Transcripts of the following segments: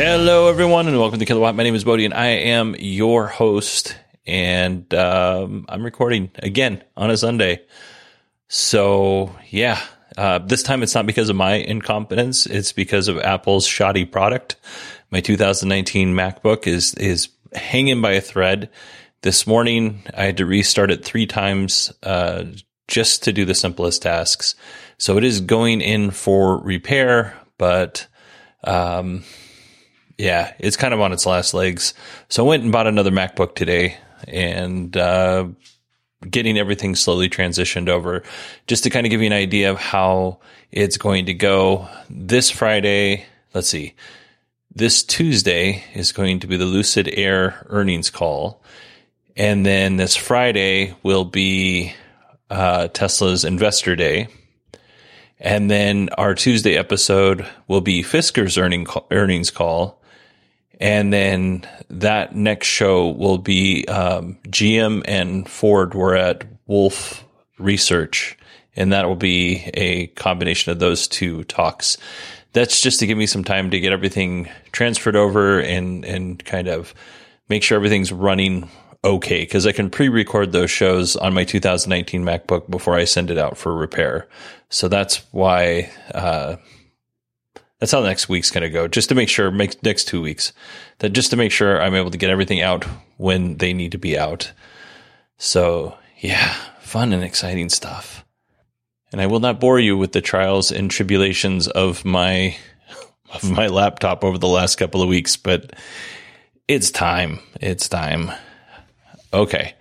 Hello, everyone, and welcome to Kilowatt. My name is Bodie, and I am your host. And um, I'm recording again on a Sunday. So, yeah, uh, this time it's not because of my incompetence; it's because of Apple's shoddy product. My 2019 MacBook is is hanging by a thread. This morning, I had to restart it three times uh, just to do the simplest tasks. So it is going in for repair, but um, yeah, it's kind of on its last legs. So I went and bought another MacBook today and uh, getting everything slowly transitioned over just to kind of give you an idea of how it's going to go. This Friday, let's see, this Tuesday is going to be the Lucid Air earnings call. And then this Friday will be uh, Tesla's investor day. And then our Tuesday episode will be Fisker's earning, earnings call. And then that next show will be um, GM and Ford were at Wolfe Research, and that will be a combination of those two talks. That's just to give me some time to get everything transferred over and and kind of make sure everything's running okay because I can pre-record those shows on my 2019 MacBook before I send it out for repair. So that's why. Uh, that's how next week's going to go, just to make sure, make next two weeks, that just to make sure I'm able to get everything out when they need to be out. So yeah, fun and exciting stuff. And I will not bore you with the trials and tribulations of my of my laptop over the last couple of weeks, but it's time. It's time. Okay.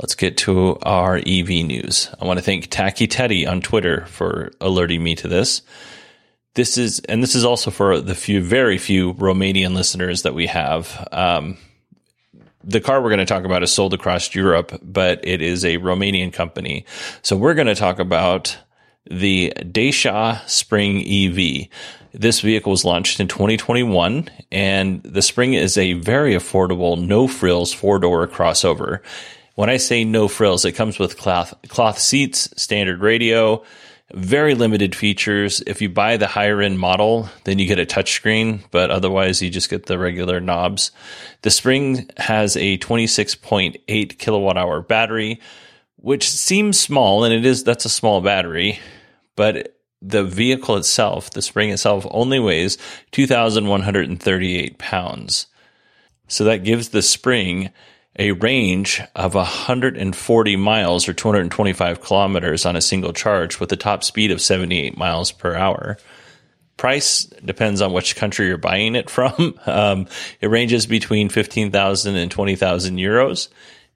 Let's get to our EV news. I want to thank Tacky Teddy on Twitter for alerting me to this this is, and this is also for the few, very few Romanian listeners that we have. Um, the car we're going to talk about is sold across Europe, but it is a Romanian company. So we're going to talk about the Dacia Spring EV. This vehicle was launched in 2021, and the Spring is a very affordable, no frills four door crossover. When I say no frills, it comes with cloth, cloth seats, standard radio, very limited features. If you buy the higher end model, then you get a touchscreen, but otherwise you just get the regular knobs. The Spring has a 26.8 kilowatt hour battery, which seems small, and it is, that's a small battery, but the vehicle itself, the Spring itself, only weighs 2,138 pounds. So that gives the Spring a range of 140 miles or 225 kilometers on a single charge with a top speed of 78 miles per hour. Price depends on which country you're buying it from. Um, it ranges between 15,000 and 20,000 euros.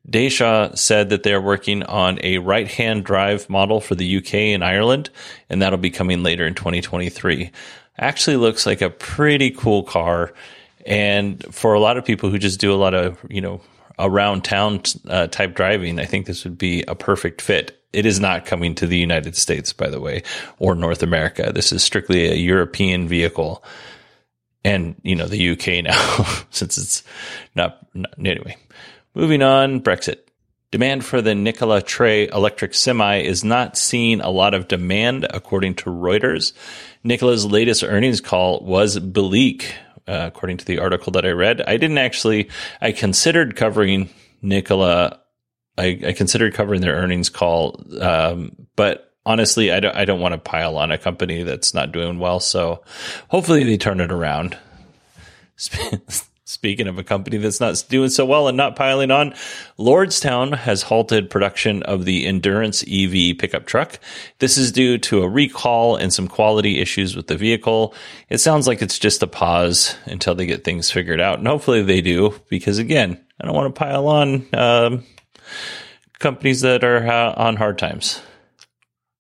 Dacia said that they're working on a right hand drive model for the UK and Ireland, and that'll be coming later in 2023. Actually looks like a pretty cool car. And for a lot of people who just do a lot of, you know, around town uh, type driving, I think this would be a perfect fit. It is not coming to the United States, by the way, or North America. This is strictly a European vehicle. And, you know, the UK now, since it's not, not, anyway. Moving on, Brexit. Demand for the Nikola Tre electric semi is not seeing a lot of demand, according to Reuters. Nikola's latest earnings call was bleak, uh, according to the article that I read. I didn't actually, I considered covering Nikola. I, I considered covering their earnings call, um, but honestly, I don't, I don't want to pile on a company that's not doing well. So hopefully they turn it around. Speaking of a company that's not doing so well and not piling on, Lordstown has halted production of the Endurance EV pickup truck. This is due to a recall and some quality issues with the vehicle. It sounds like it's just a pause until they get things figured out. And hopefully they do, because again, I don't want to pile on um, companies that are uh, on hard times.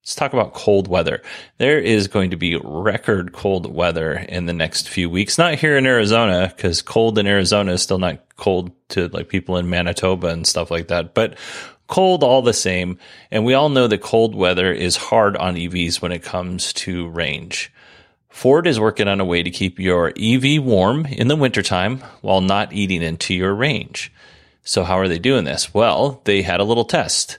Let's talk about cold weather. There is going to be record cold weather in the next few weeks. Not here in Arizona, because cold in Arizona is still not cold to like people in Manitoba and stuff like that, but cold all the same. And we all know that cold weather is hard on EVs when it comes to range. Ford is working on a way to keep your EV warm in the wintertime while not eating into your range. So how are they doing this? Well, they had a little test.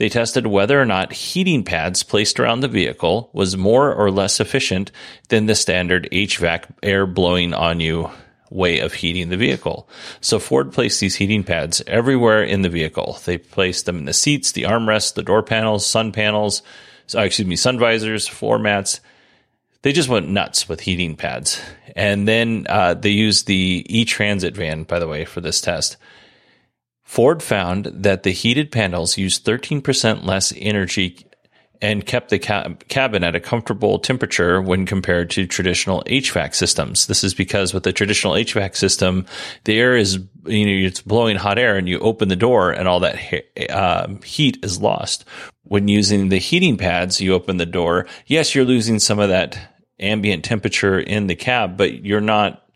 They tested whether or not heating pads placed around the vehicle was more or less efficient than the standard HVAC air blowing on you way of heating the vehicle. So Ford placed these heating pads everywhere in the vehicle. They placed them in the seats, the armrests, the door panels, sun panels, so, excuse me, sun visors, floor mats. They just went nuts with heating pads. And then uh, they used the e-transit van, by the way, for this test. Ford found that the heated panels used 13% less energy and kept the cab- cabin at a comfortable temperature when compared to traditional HVAC systems. This is because with the traditional HVAC system, the air is, you know, it's blowing hot air and you open the door and all that uh, heat is lost. When using the heating pads, you open the door. Yes, you're losing some of that ambient temperature in the cab, but you're not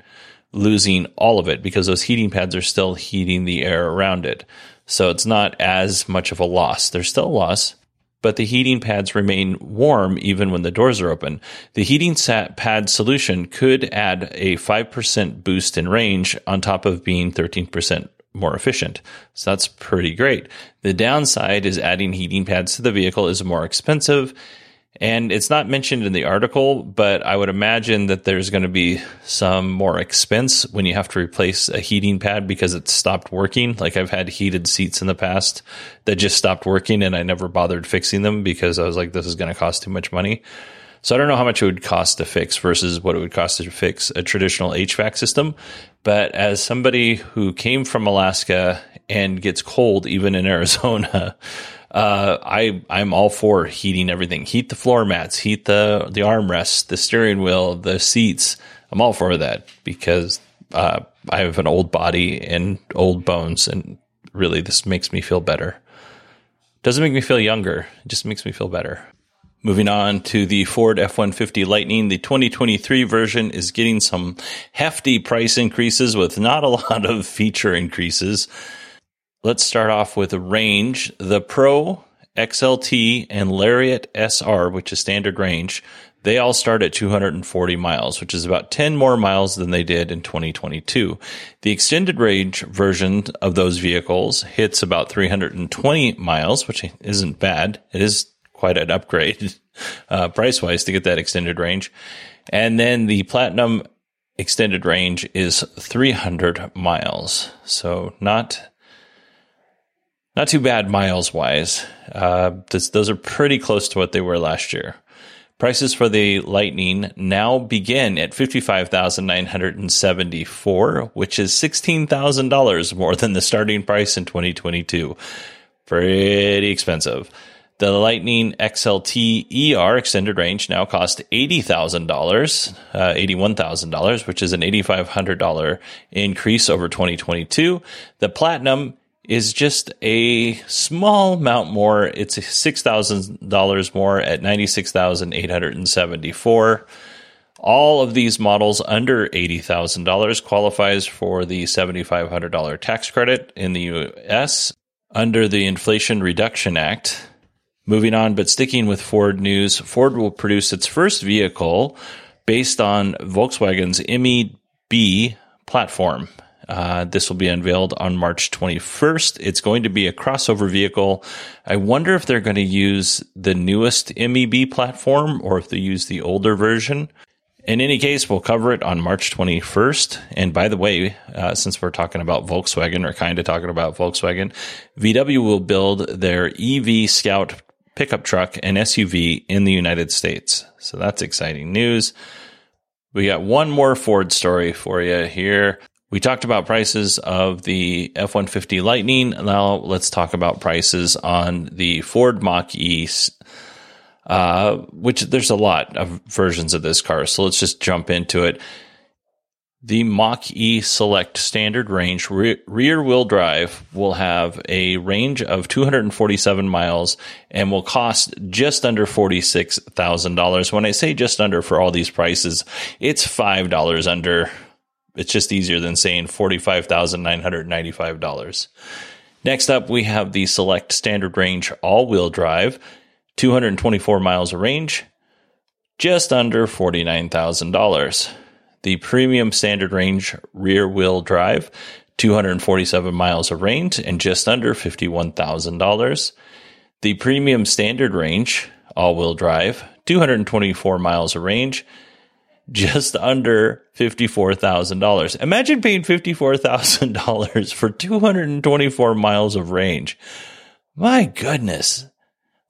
losing all of it because those heating pads are still heating the air around it. So it's not as much of a loss. There's still a loss, but the heating pads remain warm even when the doors are open. The heating pad solution could add a 5% boost in range on top of being 13% more efficient. So that's pretty great. The downside is adding heating pads to the vehicle is more expensive and it's not mentioned in the article, but I would imagine that there's going to be some more expense when you have to replace a heating pad because it stopped working. Like I've had heated seats in the past that just stopped working and I never bothered fixing them because I was like, this is going to cost too much money. So I don't know how much it would cost to fix versus what it would cost to fix a traditional HVAC system. But as somebody who came from Alaska and gets cold even in Arizona, uh, I I'm all for heating everything. Heat the floor mats, heat the the armrests, the steering wheel, the seats. I'm all for that because uh, I have an old body and old bones, and really this makes me feel better. Doesn't make me feel younger. It just makes me feel better. Moving on to the Ford F-150 Lightning, the 2023 version is getting some hefty price increases with not a lot of feature increases. Let's start off with range. The Pro, XLT, and Lariat SR, which is standard range, they all start at 240 miles, which is about 10 more miles than they did in 2022. The extended range version of those vehicles hits about 320 miles, which isn't bad. It is quite an upgrade uh, price wise to get that extended range. And then the Platinum extended range is 300 miles. So not not too bad miles wise. Uh, this, those are pretty close to what they were last year. Prices for the Lightning now begin at 55,974, which is $16,000 more than the starting price in 2022. Pretty expensive. The Lightning XLT ER extended range now costs $80,000, uh, $81,000, which is an $8,500 increase over 2022. The Platinum is just a small amount more. It's $6,000 more at 96,874. All of these models under $80,000 qualifies for the $7,500 tax credit in the US under the Inflation Reduction Act. Moving on, but sticking with Ford news, Ford will produce its first vehicle based on Volkswagen's MEB platform. Uh, this will be unveiled on March 21st. It's going to be a crossover vehicle. I wonder if they're going to use the newest MEB platform or if they use the older version. In any case, we'll cover it on March 21st. And by the way, uh, since we're talking about Volkswagen or kind of talking about Volkswagen, VW will build their EV Scout pickup truck and SUV in the United States. So that's exciting news. We got one more Ford story for you here. We talked about prices of the F 150 Lightning. Now let's talk about prices on the Ford Mach E uh, which there's a lot of versions of this car. So let's just jump into it. The Mach E Select Standard Range re- rear wheel drive will have a range of 247 miles and will cost just under $46,000. When I say just under for all these prices, it's $5 under. It's just easier than saying $45,995. Next up, we have the Select Standard Range all wheel drive. 224 miles of range, just under $49,000. The premium standard range rear wheel drive, 247 miles of range and just under $51,000. The premium standard range all wheel drive, 224 miles of range, just under $54,000. Imagine paying $54,000 for 224 miles of range. My goodness.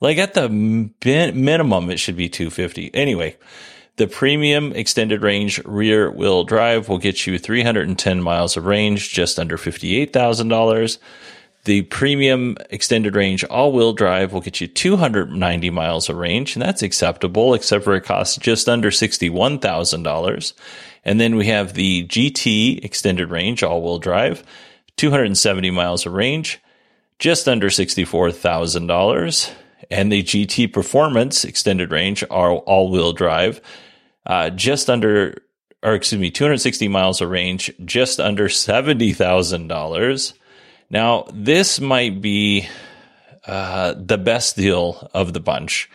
Like at the minimum, it should be 250. Anyway, the premium extended range rear wheel drive will get you 310 miles of range, just under $58,000. The premium extended range all wheel drive will get you 290 miles of range, and that's acceptable, except for it costs just under $61,000. And then we have the GT extended range all wheel drive, 270 miles of range, just under $64,000 and the GT Performance extended range all wheel drive, uh, just under, or excuse me, 260 miles of range, just under $70,000. Now, this might be uh, the best deal of the bunch.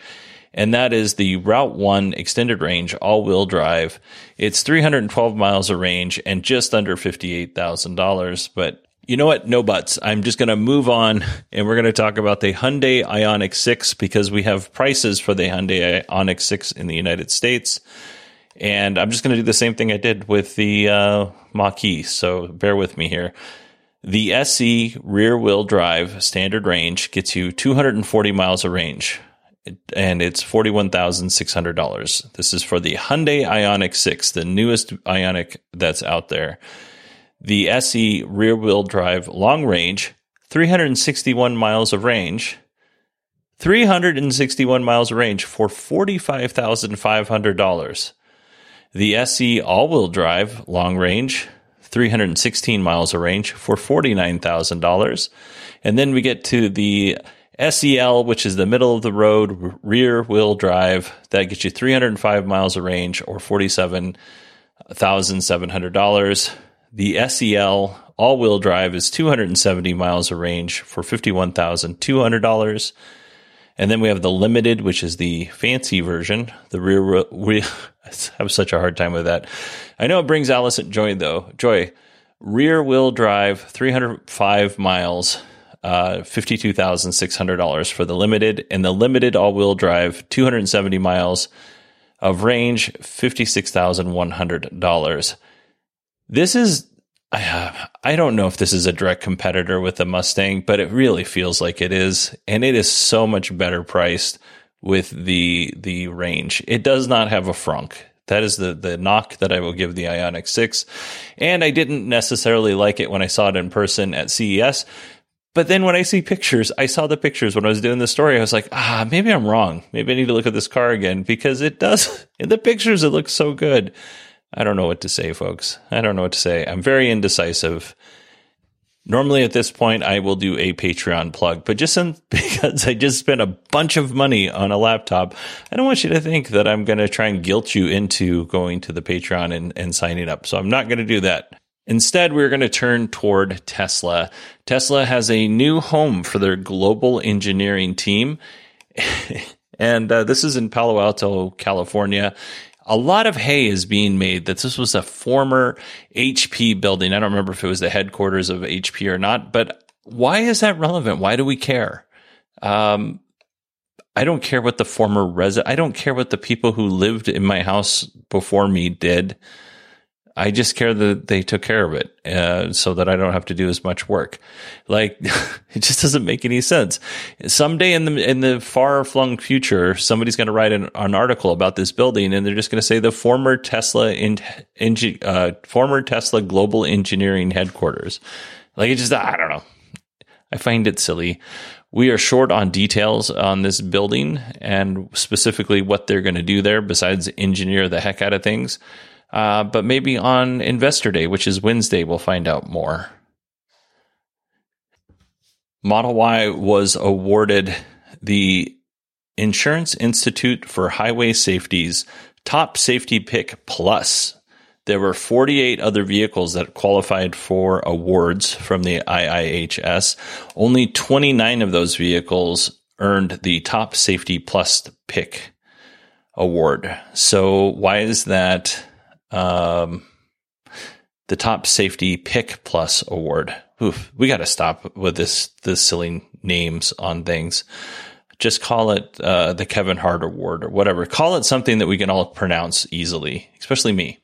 And that is the Route 1 extended range all wheel drive. It's 312 miles of range and just under $58,000. But you know what? No buts. I'm just going to move on and we're going to talk about the Hyundai Ioniq 6 because we have prices for the Hyundai Ioniq 6 in the United States. And I'm just going to do the same thing I did with the uh, Mach-E. So bear with me here. The SE rear wheel drive standard range gets you 240 miles of range and it's $41,600. This is for the Hyundai Ioniq 6, the newest Ioniq that's out there the SE rear wheel drive long range, 361 miles of range, 361 miles of range for $45,500. The SE all wheel drive long range, 316 miles of range for $49,000. And then we get to the SEL, which is the middle of the road rear wheel drive. That gets you 305 miles of range or $47,700. The SEL all wheel drive is 270 miles of range for $51,200. And then we have the limited, which is the fancy version. The rear, we have such a hard time with that. I know it brings Allison joy though. Joy, rear wheel drive, 305 miles, uh, $52,600 for the limited. And the limited all wheel drive, 270 miles of range, $56,100. This is I, I don't know if this is a direct competitor with the Mustang, but it really feels like it is, and it is so much better priced with the the range. It does not have a frunk. That is the the knock that I will give the Ioniq 6. And I didn't necessarily like it when I saw it in person at CES. But then when I see pictures, I saw the pictures when I was doing the story. I was like, ah, maybe I'm wrong. Maybe I need to look at this car again because it does, in the pictures, it looks so good. I don't know what to say, folks. I don't know what to say. I'm very indecisive. Normally at this point, I will do a Patreon plug, but just in, because I just spent a bunch of money on a laptop, I don't want you to think that I'm going to try and guilt you into going to the Patreon and, and signing up. So I'm not going to do that. Instead, we're going to turn toward Tesla. Tesla has a new home for their global engineering team. and uh, this is in Palo Alto, California. A lot of hay is being made that this was a former HP building. I don't remember if it was the headquarters of HP or not, but why is that relevant? Why do we care? Um, I don't care what the former resident, I don't care what the people who lived in my house before me did. I just care that they took care of it uh, so that I don't have to do as much work. Like it just doesn't make any sense. Someday in the in the far flung future, somebody's going to write an, an, article about this building, and they're just going to say the former Tesla in, in uh, former Tesla global engineering headquarters. Like it just I don't know. I find it silly. We are short on details on this building and specifically what they're going to do there besides engineer the heck out of things. Uh, but maybe on Investor Day, which is Wednesday, we'll find out more. Model Y was awarded the Insurance Institute for Highway Safety's Top Safety Pick Plus. There were 48 other vehicles that qualified for awards from the IIHS. Only 29 of those vehicles earned the Top Safety Plus Pick award. So, why is that? Um, the top safety pick plus award. Oof, we got to stop with this this silly names on things. Just call it uh, the Kevin Hart Award or whatever. Call it something that we can all pronounce easily, especially me.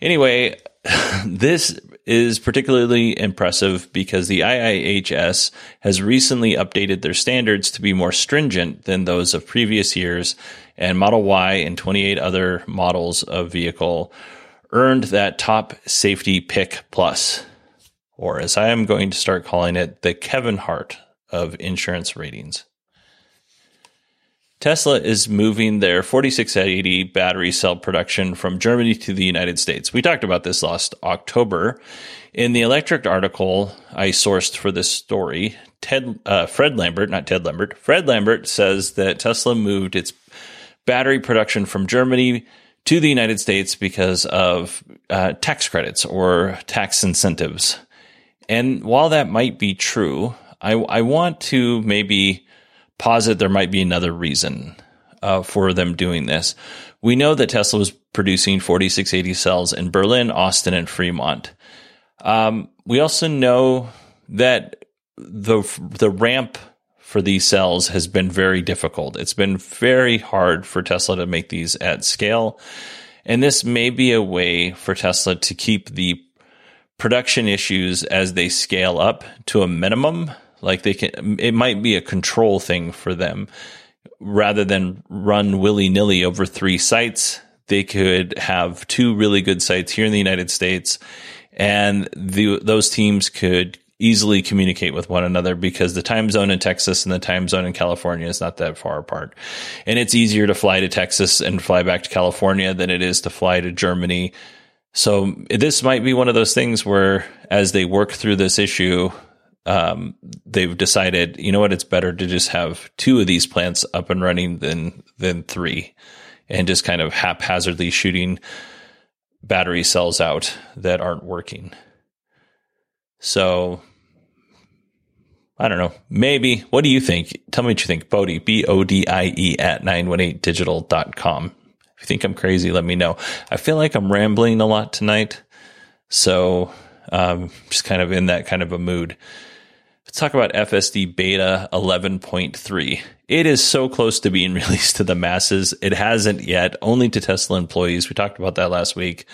Anyway, this is particularly impressive because the IIHS has recently updated their standards to be more stringent than those of previous years, and Model Y and 28 other models of vehicle earned that top safety pick plus, or as I am going to start calling it, the Kevin Hart of insurance ratings. Tesla is moving their 4680 battery cell production from Germany to the United States. We talked about this last October. In the Electrek article I sourced for this story, Ted, uh, Fred Lambert, not Ted Lambert, Fred Lambert says that Tesla moved its battery production from Germany to the United States because of uh, tax credits or tax incentives. And while that might be true, I, I want to maybe posit there might be another reason uh, for them doing this. We know that Tesla was producing 4680 cells in Berlin, Austin, and Fremont. Um, we also know that the the ramp for these cells has been very difficult. It's been very hard for Tesla to make these at scale. And this may be a way for Tesla to keep the production issues as they scale up to a minimum like they can, it might be a control thing for them rather than run willy nilly over three sites. They could have two really good sites here in the United States, and the, those teams could easily communicate with one another because the time zone in Texas and the time zone in California is not that far apart. And it's easier to fly to Texas and fly back to California than it is to fly to Germany. So this might be one of those things where as they work through this issue, um, they've decided, you know what, it's better to just have two of these plants up and running than than three, and just kind of haphazardly shooting battery cells out that aren't working. So I don't know. Maybe. What do you think? Tell me what you think. Bodie, B O D I E at 918digital.com. If you think I'm crazy, let me know. I feel like I'm rambling a lot tonight. So, um, just kind of in that kind of a mood. Let's talk about FSD Beta 11.3. It is so close to being released to the masses. It hasn't yet, only to Tesla employees. We talked about that last week.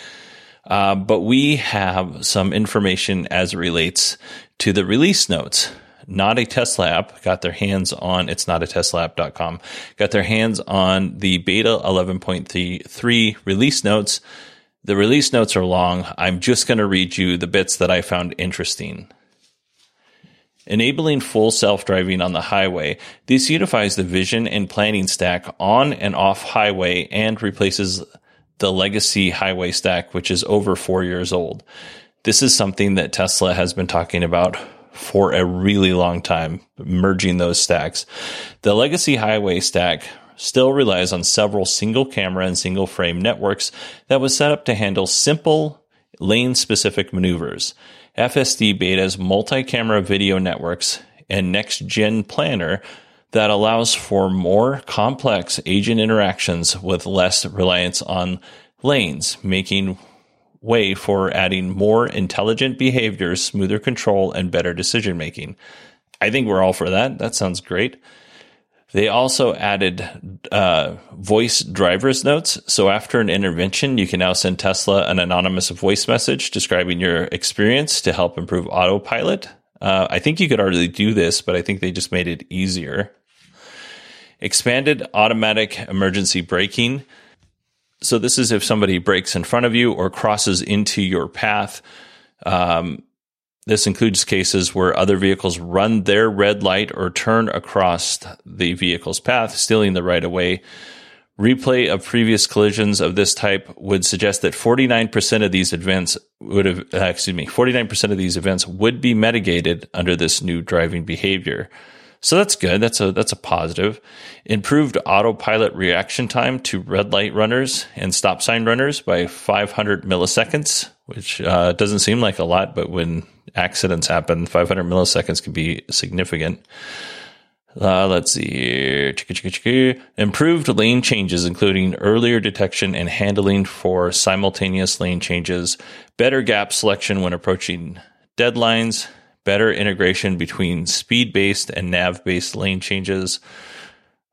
Uh, but we have some information as it relates to the release notes. Not a Tesla app got their hands on, it's not a Tesla app.com, got their hands on the beta 11.3 release notes. The release notes are long. I'm just going to read you the bits that I found interesting. Enabling full self-driving on the highway, this unifies the vision and planning stack on and off highway and replaces the legacy highway stack, which is over four years old. This is something that Tesla has been talking about for a really long time, merging those stacks. The legacy highway stack still relies on several single camera and single frame networks that was set up to handle simple lane specific maneuvers. FSD Beta's multi camera video networks and next gen planner that allows for more complex agent interactions with less reliance on lanes, making way for adding more intelligent behaviors, smoother control, and better decision making. I think we're all for that. That sounds great. They also added uh, voice driver's notes. So after an intervention, you can now send Tesla an anonymous voice message describing your experience to help improve autopilot. Uh, I think you could already do this, but I think they just made it easier. Expanded automatic emergency braking. So this is if somebody breaks in front of you or crosses into your path. Um, this includes cases where other vehicles run their red light or turn across the vehicle's path, stealing the right of way. Replay of previous collisions of this type would suggest that 49% of these events would have, uh, excuse me, 49% of these events would be mitigated under this new driving behavior. So that's good. That's a that's a positive. Improved autopilot reaction time to red light runners and stop sign runners by 500 milliseconds, which uh, doesn't seem like a lot, but when accidents happen, 500 milliseconds can be significant. Uh, let's see. Improved lane changes, including earlier detection and handling for simultaneous lane changes, better gap selection when approaching deadlines, better integration between speed based and nav based lane changes,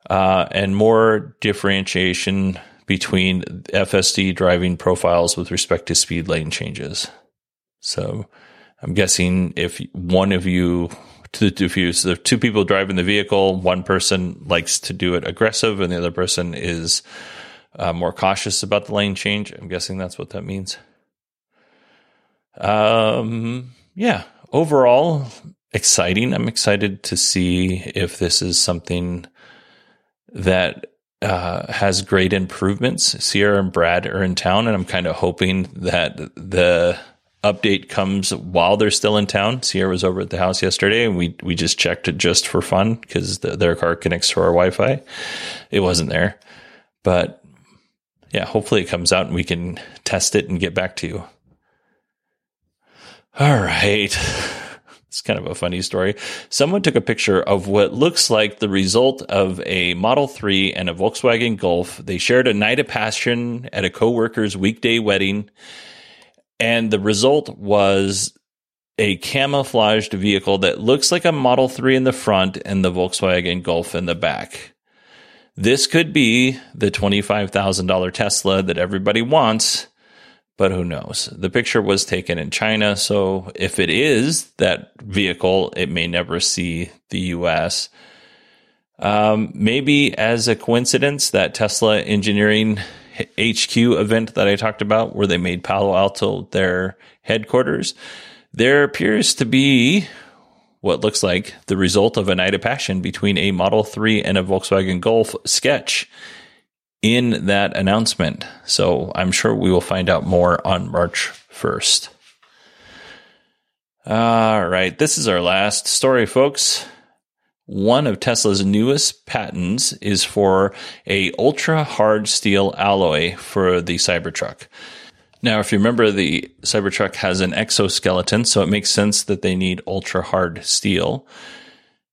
uh, and more differentiation between FSD driving profiles with respect to speed lane changes. So I'm guessing if one of you, if you, so two people driving the vehicle, one person likes to do it aggressive and the other person is uh, more cautious about the lane change. I'm guessing that's what that means. Um, yeah, overall, exciting. I'm excited to see if this is something that uh, has great improvements. Sierra and Brad are in town, and I'm kind of hoping that the update comes while they're still in town. Sierra was over at the house yesterday, and we we just checked it just for fun because the, their car connects to our Wi-Fi. It wasn't there, but yeah, hopefully it comes out and we can test it and get back to you. All right. It's kind of a funny story. Someone took a picture of what looks like the result of a Model 3 and a Volkswagen Golf. They shared a night of passion at a coworker's weekday wedding. And the result was a camouflaged vehicle that looks like a Model 3 in the front and the Volkswagen Golf in the back. This could be the $25,000 Tesla that everybody wants but who knows? The picture was taken in China, so if it is that vehicle, it may never see the US. Um, maybe as a coincidence, that Tesla engineering HQ event that I talked about, where they made Palo Alto their headquarters, there appears to be what looks like the result of a night of passion between a Model 3 and a Volkswagen Golf sketch in that announcement. So I'm sure we will find out more on March 1st. All right, this is our last story, folks. One of Tesla's newest patents is for a ultra hard steel alloy for the Cybertruck. Now, if you remember, the Cybertruck has an exoskeleton, so it makes sense that they need ultra hard steel.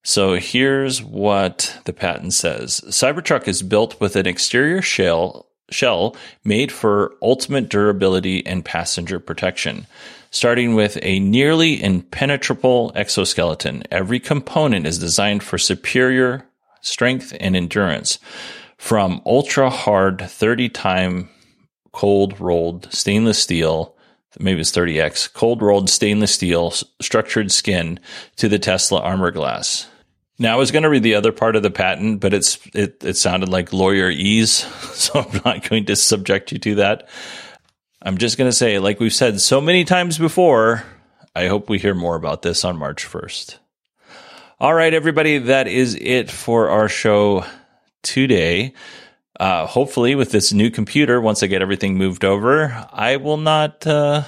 So here's what the patent says Cybertruck is built with an exterior shell, shell made for ultimate durability and passenger protection. Starting with a nearly impenetrable exoskeleton, every component is designed for superior strength and endurance. From ultra hard 30 time cold rolled stainless steel maybe it's 30x cold rolled stainless steel structured skin to the Tesla armor glass. Now I was going to read the other part of the patent, but it's it, it sounded like lawyer ease, so I'm not going to subject you to that. I'm just going to say, like we've said so many times before, I hope we hear more about this on March 1st. All right, everybody, that is it for our show today. Uh, hopefully, with this new computer, once I get everything moved over, I will not. Uh,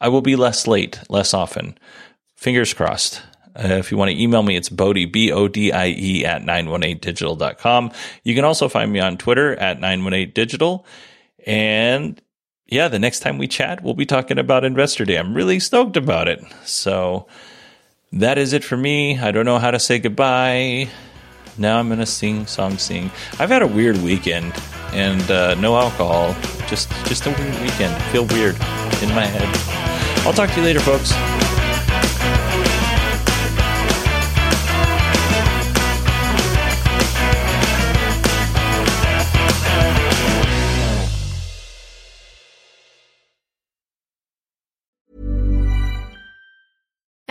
I will be less late, less often. Fingers crossed. Uh, if you want to email me, it's Bodie, B O D I E, at 918digital.com. You can also find me on Twitter at 918digital. And yeah, the next time we chat, we'll be talking about Investor Day. I'm really stoked about it. So that is it for me. I don't know how to say goodbye, now I'm gonna sing song sing. I've had a weird weekend and uh, no alcohol. Just just a weird weekend. Feel weird in my head. I'll talk to you later, folks.